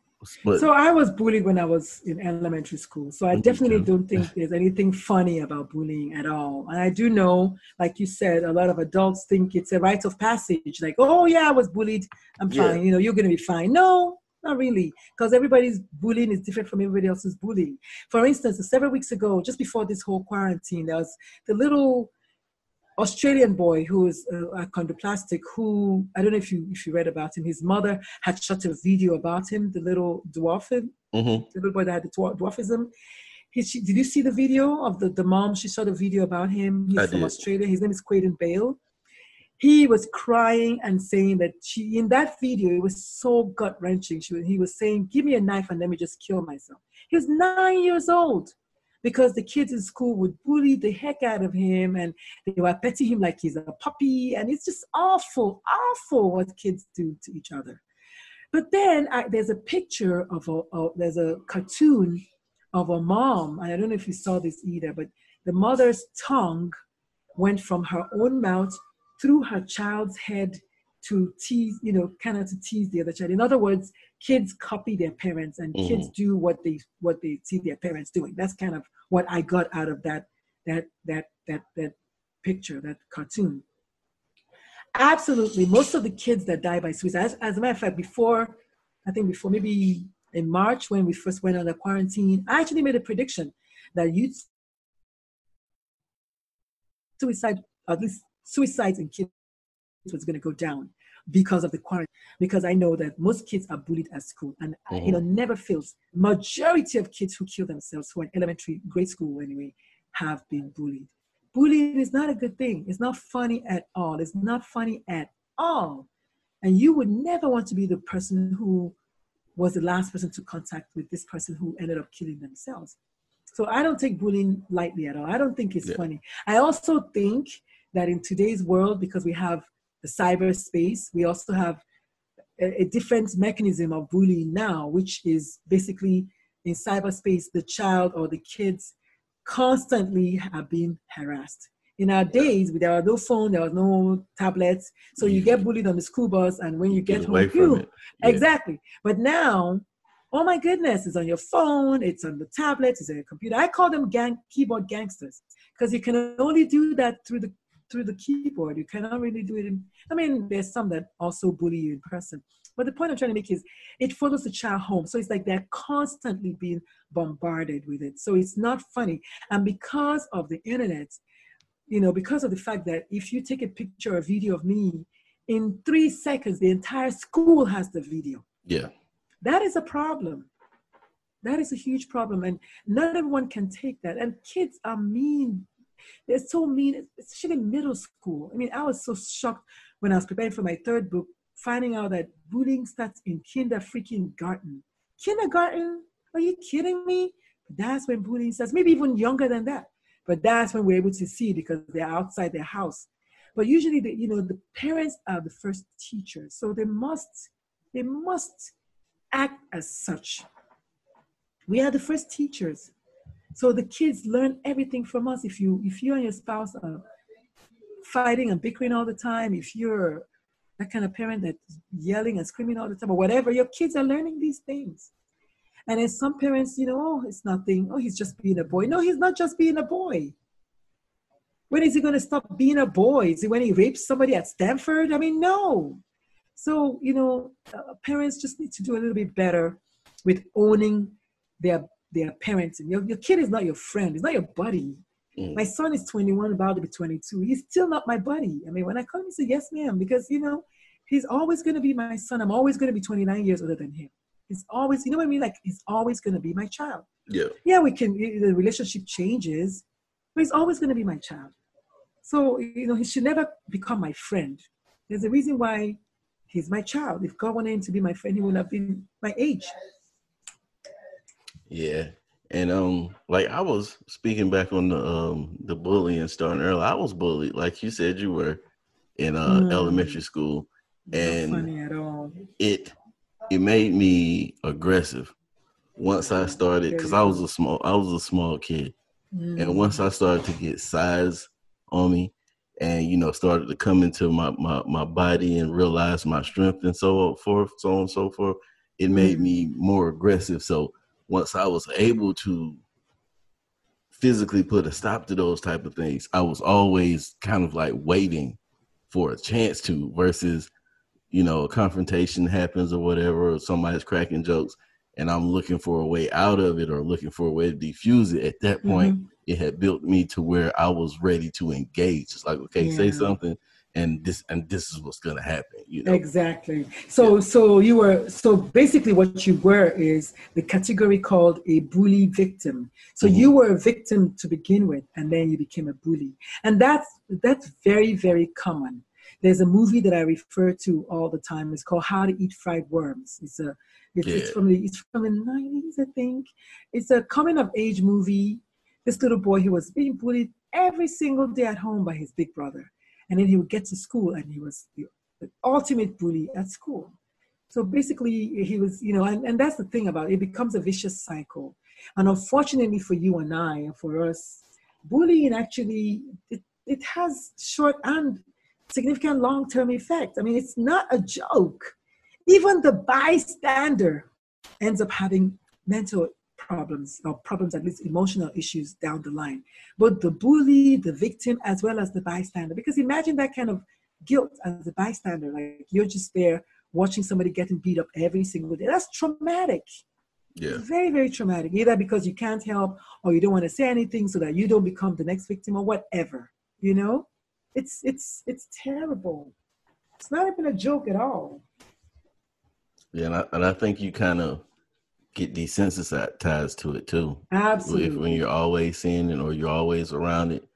But, so I was bullied when I was in elementary school. So I definitely don't think there's anything funny about bullying at all. And I do know, like you said, a lot of adults think it's a rite of passage. Like, oh yeah, I was bullied. I'm fine. Yeah. You know, you're gonna be fine. No, not really, because everybody's bullying is different from everybody else's bullying. For instance, several weeks ago, just before this whole quarantine, there was the little Australian boy who is uh, achondroplastic, who I don't know if you if you read about him. His mother had shot a video about him, the little dwarfism, mm-hmm. the little boy that had the dwarfism. He, she, did you see the video of the, the mom? She shot a video about him. He's I from did. Australia. His name is Quaden Bale. He was crying and saying that she in that video it was so gut wrenching. He was saying, "Give me a knife and let me just kill myself." He was nine years old because the kids in school would bully the heck out of him and they were petting him like he's a puppy. And it's just awful, awful what kids do to each other. But then I, there's a picture of a, a, there's a cartoon of a mom. and I don't know if you saw this either, but the mother's tongue went from her own mouth through her child's head to tease, you know, kind of to tease the other child. In other words, kids copy their parents and mm-hmm. kids do what they what they see their parents doing. That's kind of what I got out of that that that that that picture, that cartoon. Absolutely, most of the kids that die by suicide. As, as a matter of fact, before I think before maybe in March when we first went on the quarantine, I actually made a prediction that youth suicide, at least suicides in kids was going to go down because of the quarantine because i know that most kids are bullied at school and mm-hmm. you know mm-hmm. never fails. Majority of kids who kill themselves who are in elementary grade school anyway have been bullied. Bullying is not a good thing. It's not funny at all. It's not funny at all. And you would never want to be the person who was the last person to contact with this person who ended up killing themselves. So i don't take bullying lightly at all. I don't think it's yeah. funny. I also think that in today's world because we have the cyberspace. We also have a, a different mechanism of bullying now, which is basically in cyberspace, the child or the kids constantly have been harassed. In our days, there was no phone, there was no tablets, so you get bullied on the school bus, and when you get, get home, you yeah. exactly. But now, oh my goodness, it's on your phone, it's on the tablet, it's on your computer. I call them gang keyboard gangsters because you can only do that through the through the keyboard. You cannot really do it in, I mean, there's some that also bully you in person. But the point I'm trying to make is it follows the child home. So it's like they're constantly being bombarded with it. So it's not funny. And because of the internet, you know, because of the fact that if you take a picture or video of me, in three seconds, the entire school has the video. Yeah. That is a problem. That is a huge problem. And not everyone can take that. And kids are mean. They're so mean, especially in middle school. I mean, I was so shocked when I was preparing for my third book, finding out that bullying starts in kinder freaking garden. Kindergarten? Are you kidding me? That's when bullying starts, maybe even younger than that. But that's when we're able to see because they're outside their house. But usually, the, you know, the parents are the first teachers, so they must, they must act as such. We are the first teachers, so the kids learn everything from us. If you, if you and your spouse are fighting and bickering all the time, if you're that kind of parent that's yelling and screaming all the time or whatever, your kids are learning these things. And then some parents, you know, oh, it's nothing. Oh, he's just being a boy. No, he's not just being a boy. When is he going to stop being a boy? Is it when he rapes somebody at Stanford? I mean, no. So, you know, uh, parents just need to do a little bit better with owning their their parenting. Your, your kid is not your friend, he's not your buddy. Mm. My son is 21, about to be 22. He's still not my buddy. I mean, when I come, he say, Yes, ma'am, because, you know, he's always going to be my son. I'm always going to be 29 years older than him. He's always, you know what I mean? Like, he's always going to be my child. Yeah. Yeah, we can, the relationship changes, but he's always going to be my child. So, you know, he should never become my friend. There's a reason why he's my child. If God wanted him to be my friend, he would have been my age. Yeah. And um, like I was speaking back on the um the bullying starting early. I was bullied, like you said you were in uh mm. elementary school. And funny at all. it it made me aggressive once I started because I was a small I was a small kid. Mm. And once I started to get size on me and you know started to come into my, my my body and realize my strength and so forth, so on and so forth, it made mm. me more aggressive. So once I was able to physically put a stop to those type of things, I was always kind of like waiting for a chance to versus, you know, a confrontation happens or whatever, or somebody's cracking jokes and I'm looking for a way out of it or looking for a way to defuse it. At that point, mm-hmm. it had built me to where I was ready to engage. It's like, okay, yeah. say something and this and this is what's going to happen you know? Exactly. So yeah. so you were so basically what you were is the category called a bully victim. So mm-hmm. you were a victim to begin with and then you became a bully. And that's that's very very common. There's a movie that i refer to all the time. It's called how to eat fried worms. It's a it's, yeah. it's from the it's from the 90s i think. It's a coming of age movie. This little boy he was being bullied every single day at home by his big brother and then he would get to school and he was the, the ultimate bully at school. So basically, he was, you know, and, and that's the thing about it, it becomes a vicious cycle. And unfortunately for you and I, and for us, bullying actually, it, it has short and significant long term effect. I mean, it's not a joke. Even the bystander ends up having mental problems or problems, at least emotional issues down the line. Both the bully, the victim, as well as the bystander. Because imagine that kind of guilt as a bystander. Like you're just there watching somebody getting beat up every single day. That's traumatic. Yeah. Very, very traumatic. Either because you can't help or you don't want to say anything so that you don't become the next victim or whatever. You know? It's it's it's terrible. It's not even a joke at all. Yeah, and I, and I think you kind of get desensitized to it too. Absolutely. If, when you're always seeing it or you're always around it.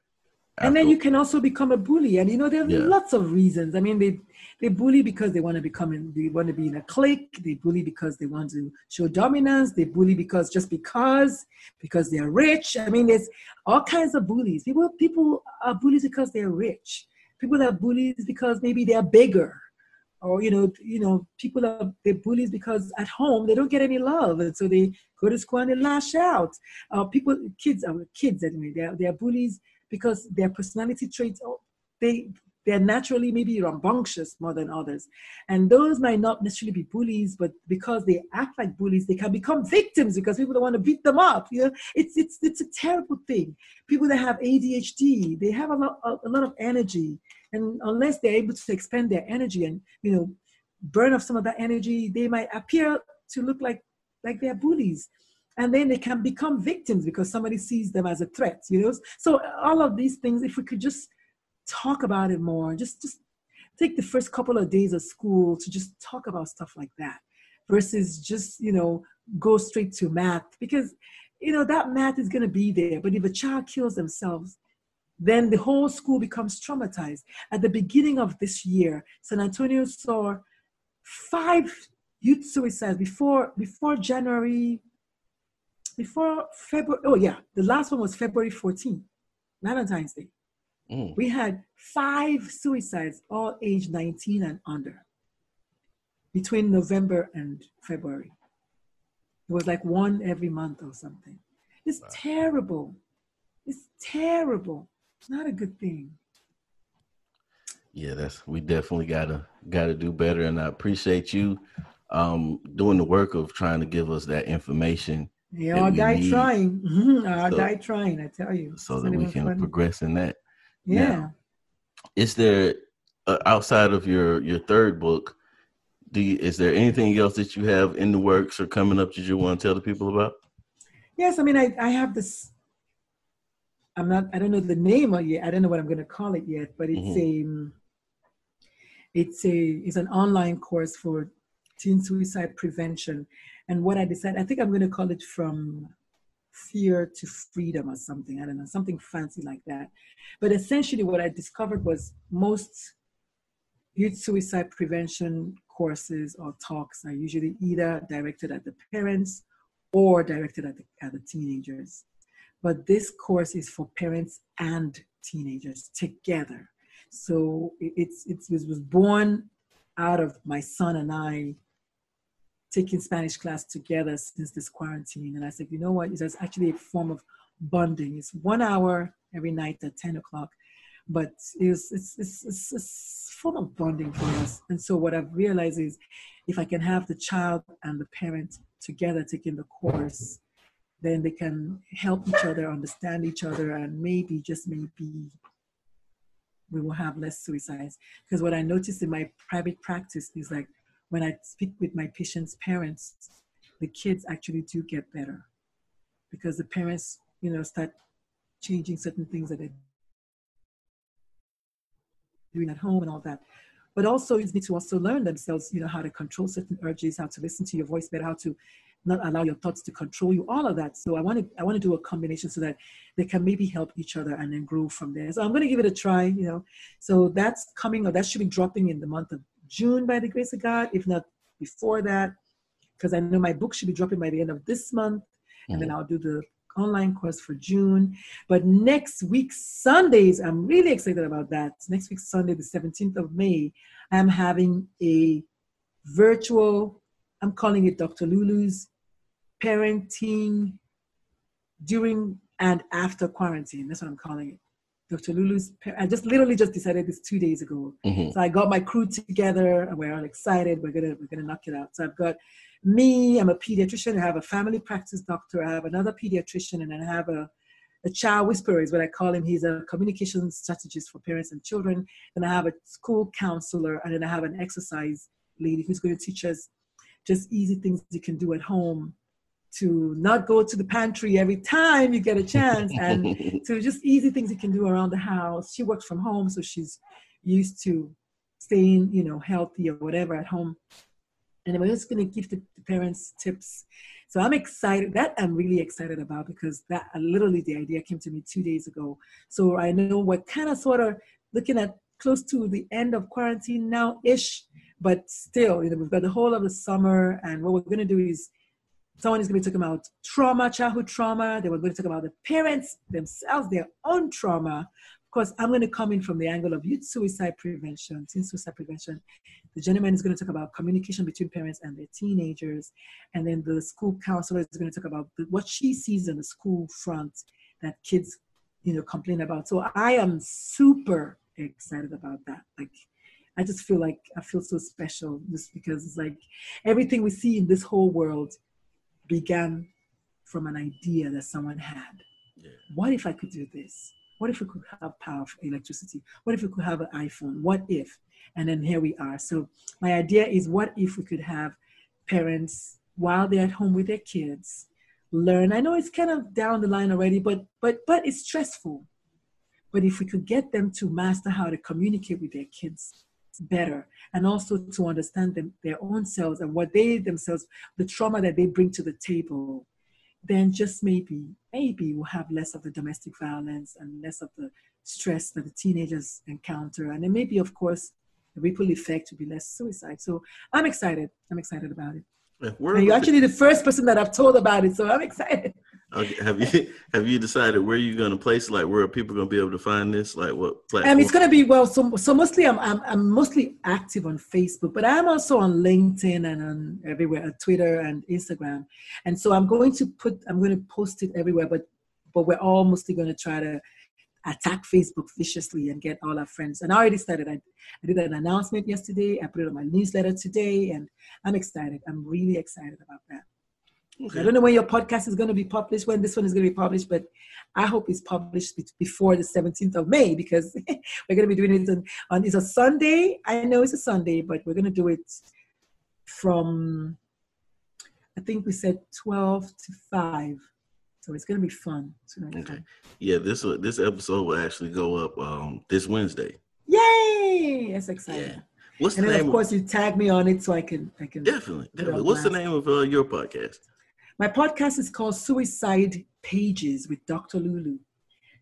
And then you can also become a bully. And you know, there are yeah. lots of reasons. I mean, they they bully because they want to become in, they want to be in a clique. They bully because they want to show dominance. They bully because just because, because they're rich. I mean, there's all kinds of bullies. People people are bullies because they're rich. People are bullies because maybe they're bigger or you know, you know, people are they're bullies because at home they don't get any love, and so they go to school and they lash out. Uh, people, kids, are kids anyway, they are, they are bullies because their personality traits. Oh, they they're naturally maybe rambunctious more than others. And those might not necessarily be bullies, but because they act like bullies, they can become victims because people don't want to beat them up. You know, it's it's it's a terrible thing. People that have ADHD, they have a lot a lot of energy, and unless they're able to expend their energy and you know burn off some of that energy, they might appear to look like like they're bullies. And then they can become victims because somebody sees them as a threat you know? So all of these things if we could just talk about it more just just take the first couple of days of school to just talk about stuff like that versus just you know go straight to math because you know that math is going to be there. But if a child kills themselves then the whole school becomes traumatized at the beginning of this year san antonio saw five youth suicides before before january before February, oh yeah, the last one was February 14th, Valentine's Day. Mm. We had five suicides, all age 19 and under, between November and February. It was like one every month or something. It's wow. terrible. It's terrible. It's not a good thing. Yeah, that's we definitely gotta gotta do better, and I appreciate you um, doing the work of trying to give us that information yeah, our guy need. trying. Mm-hmm. Our so, guy trying, I tell you. So that we can funny. progress in that. Yeah. Now, is there uh, outside of your your third book? Do you, is there anything else that you have in the works or coming up that you want to tell the people about? Yes, I mean I I have this. I'm not. I don't know the name of it. I don't know what I'm going to call it yet, but it's mm-hmm. a. It's a it's an online course for teen suicide prevention and what I decided, I think I'm going to call it from fear to freedom or something. I don't know, something fancy like that. But essentially, what I discovered was most youth suicide prevention courses or talks are usually either directed at the parents or directed at the, at the teenagers. But this course is for parents and teenagers together. So it's, it's, it was born out of my son and I taking Spanish class together since this quarantine. And I said, you know what? It's actually a form of bonding. It's one hour every night at 10 o'clock, but it's, it's, it's, it's, a of bonding for us. And so what I've realized is if I can have the child and the parent together taking the course, then they can help each other, understand each other, and maybe, just maybe, we will have less suicides. Because what I noticed in my private practice is like when I speak with my patients' parents, the kids actually do get better because the parents, you know, start changing certain things that they're doing at home and all that. But also, you need to also learn themselves, you know, how to control certain urges, how to listen to your voice better, how to not allow your thoughts to control you, all of that. So I want to I want to do a combination so that they can maybe help each other and then grow from there. So I'm going to give it a try, you know. So that's coming, or that should be dropping in the month of June by the grace of God, if not before that, because I know my book should be dropping by the end of this month, mm-hmm. and then mm. I'll do the online course for June. But next week, Sundays, I'm really excited about that. Next week, Sunday, the 17th of May, I'm having a virtual, I'm calling it Dr. Lulu's parenting during and after quarantine. That's what I'm calling it. Dr. Lulu's. I just literally just decided this two days ago. Mm-hmm. So I got my crew together, and we're all excited. We're gonna we're gonna knock it out. So I've got me. I'm a pediatrician. I have a family practice doctor. I have another pediatrician, and I have a a child whisperer is what I call him. He's a communication strategist for parents and children. And I have a school counselor, and then I have an exercise lady who's going to teach us just easy things you can do at home to not go to the pantry every time you get a chance and to just easy things you can do around the house. She works from home, so she's used to staying, you know, healthy or whatever at home. And we're just going to give the, the, parents tips. So I'm excited. That I'm really excited about because that uh, literally the idea came to me two days ago. So I know we're kind of sort of looking at close to the end of quarantine now ish, but still, you know, we've got the whole of the summer, and what we're going to do is Someone is going to be talking about trauma, childhood trauma. They were going to talk about the parents themselves, their own trauma. Of course, I'm going to come in from the angle of youth suicide prevention, teen suicide prevention. The gentleman is going to talk about communication between parents and their teenagers. And then the school counselor is going to talk about what she sees in the school front that kids, you know, complain about. So I am super excited about that. Like, I just feel like I feel so special just because it's like everything we see in this whole world began from an idea that someone had. Yeah. What if I could do this? What if we could have power for electricity? What if we could have an iPhone? What if? And then here we are. So my idea is what if we could have parents while they're at home with their kids learn. I know it's kind of down the line already, but but but it's stressful. But if we could get them to master how to communicate with their kids better and also to understand them, their own selves and what they themselves, the trauma that they bring to the table, then just maybe, maybe we'll have less of the domestic violence and less of the stress that the teenagers encounter. And then maybe, of course, the ripple effect will be less suicide. So I'm excited. I'm excited about it. you're actually the first person that I've told about it, so I'm excited. Okay. Have you have you decided where you're going to place? Like, where are people going to be able to find this? Like, what platform? Um, it's going to be well. So, so mostly, I'm, I'm I'm mostly active on Facebook, but I'm also on LinkedIn and on everywhere, on Twitter and Instagram. And so, I'm going to put, I'm going to post it everywhere. But but we're all mostly going to try to attack Facebook viciously and get all our friends. And I already started. I, I did an announcement yesterday. I put it on my newsletter today, and I'm excited. I'm really excited about that. Okay. I don't know when your podcast is going to be published, when this one is going to be published, but I hope it's published before the 17th of May because we're going to be doing it on, on it's a Sunday. I know it's a Sunday, but we're going to do it from I think we said 12 to 5. So it's going to be fun. okay. Fun. Yeah, this this episode will actually go up um, this Wednesday. Yay! That's exciting. Yeah. What's and the then, name of course, of, you tag me on it so I can I can definitely definitely. What's the name of uh, your podcast? My podcast is called Suicide Pages with Dr. Lulu.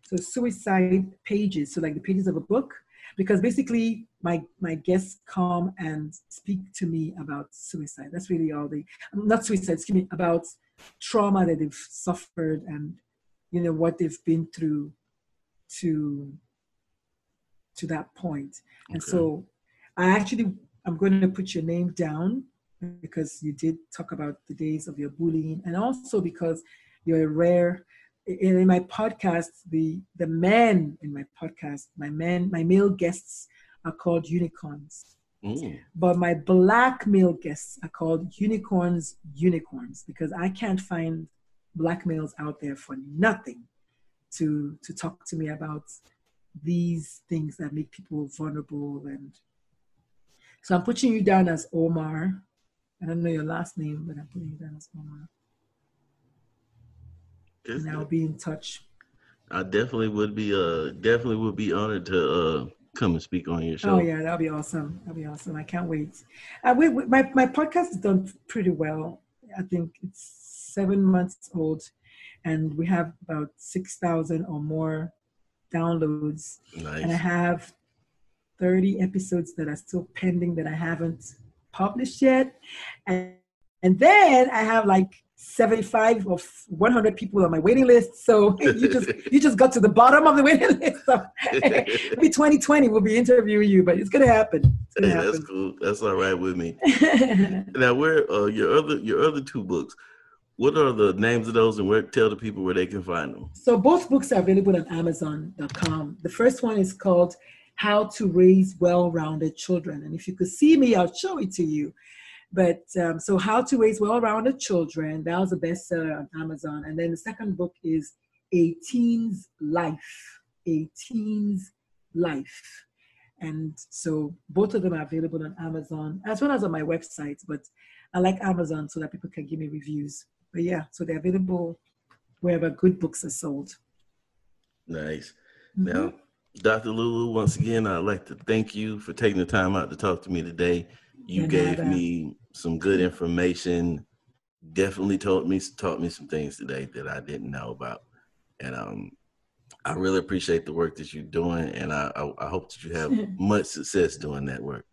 So suicide pages, so like the pages of a book, because basically my my guests come and speak to me about suicide. That's really all they not suicide, excuse me, about trauma that they've suffered and you know what they've been through to to that point. Okay. And so I actually I'm going to put your name down because you did talk about the days of your bullying and also because you're a rare in, my podcast the the men in my podcast my men my male guests are called unicorns mm. but my black male guests are called unicorns unicorns because i can't find black males out there for nothing to to talk to me about these things that make people vulnerable and so i'm putting you down as omar I don't know your last name, but I'm putting it down as Omar. and I'll be in touch. I definitely would be uh definitely would be honored to uh come and speak on your show. Oh yeah, that'll be awesome. That'll be awesome. I can't wait. Uh, we, we, my my podcast has done pretty well. I think it's seven months old, and we have about six thousand or more downloads. Nice. And I have thirty episodes that are still pending that I haven't published yet. And, and then I have like 75 or 100 people on my waiting list. So you just you just got to the bottom of the waiting list. So maybe 2020 we'll be interviewing you, but it's gonna happen. It's gonna hey, happen. That's cool. That's all right with me. now, where uh, your other your other two books? What are the names of those, and where tell the people where they can find them? So both books are available on Amazon.com. The first one is called how to raise well-rounded children. And if you could see me, I'll show it to you. But um, so how to raise well-rounded children, that was a bestseller on Amazon. And then the second book is A Teen's Life, A Teen's Life. And so both of them are available on Amazon as well as on my website. But I like Amazon so that people can give me reviews. But yeah, so they're available wherever good books are sold. Nice. Mm-hmm. Now, Dr. Lulu, once again, I'd like to thank you for taking the time out to talk to me today. You gave me some good information. Definitely told me taught me some things today that I didn't know about, and um, I really appreciate the work that you're doing, and I I, I hope that you have much success doing that work.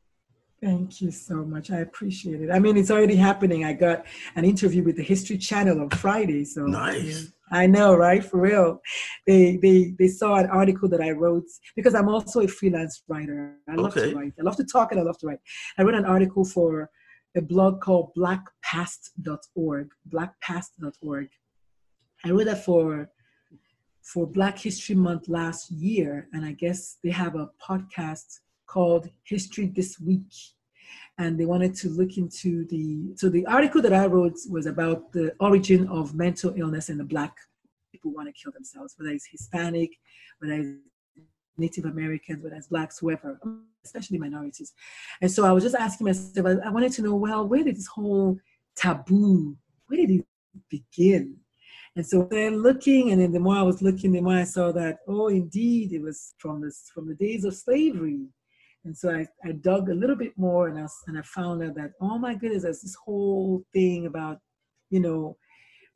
Thank you so much. I appreciate it. I mean, it's already happening. I got an interview with the History Channel on Friday, so nice. I know, right? For real. They they they saw an article that I wrote because I'm also a freelance writer. I love okay. to write. I love to talk and I love to write. I wrote an article for a blog called blackpast.org. Blackpast.org. I wrote that for for Black History Month last year, and I guess they have a podcast called History This Week. And they wanted to look into the so the article that I wrote was about the origin of mental illness in the black people want to kill themselves, whether it's Hispanic, whether it's Native Americans, whether it's blacks, whoever, especially minorities. And so I was just asking myself, I wanted to know, well, where did this whole taboo, where did it begin? And so then looking, and then the more I was looking, the more I saw that, oh, indeed, it was from this from the days of slavery. And so I, I dug a little bit more and I, and I found out that, oh my goodness, there's this whole thing about, you know,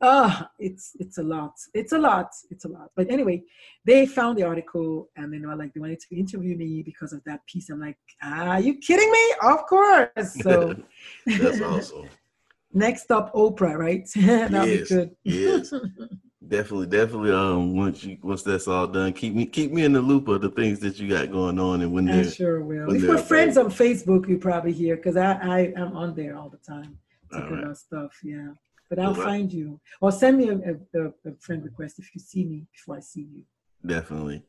ah, it's it's a lot. It's a lot. It's a lot. But anyway, they found the article and they know like they wanted to interview me because of that piece. I'm like, ah, are you kidding me? Of course. So that's awesome. Next up, Oprah, right? That'll yes, be good. yes. Definitely, definitely. Um, once you once that's all done, keep me keep me in the loop of the things that you got going on, and when I sure will. If we're friends on Facebook, you probably hear because I I am on there all the time talking right. about stuff. Yeah, but I'll well, find you or send me a, a, a friend request if you see me before I see you. Definitely.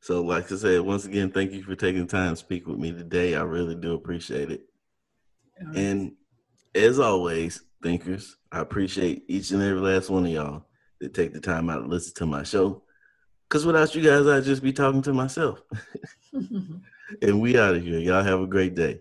So, like I said, once again, thank you for taking time to speak with me today. I really do appreciate it. Right. And as always, thinkers, I appreciate each and every last one of y'all that take the time out to listen to my show. Because without you guys, I'd just be talking to myself. and we out of here. Y'all have a great day.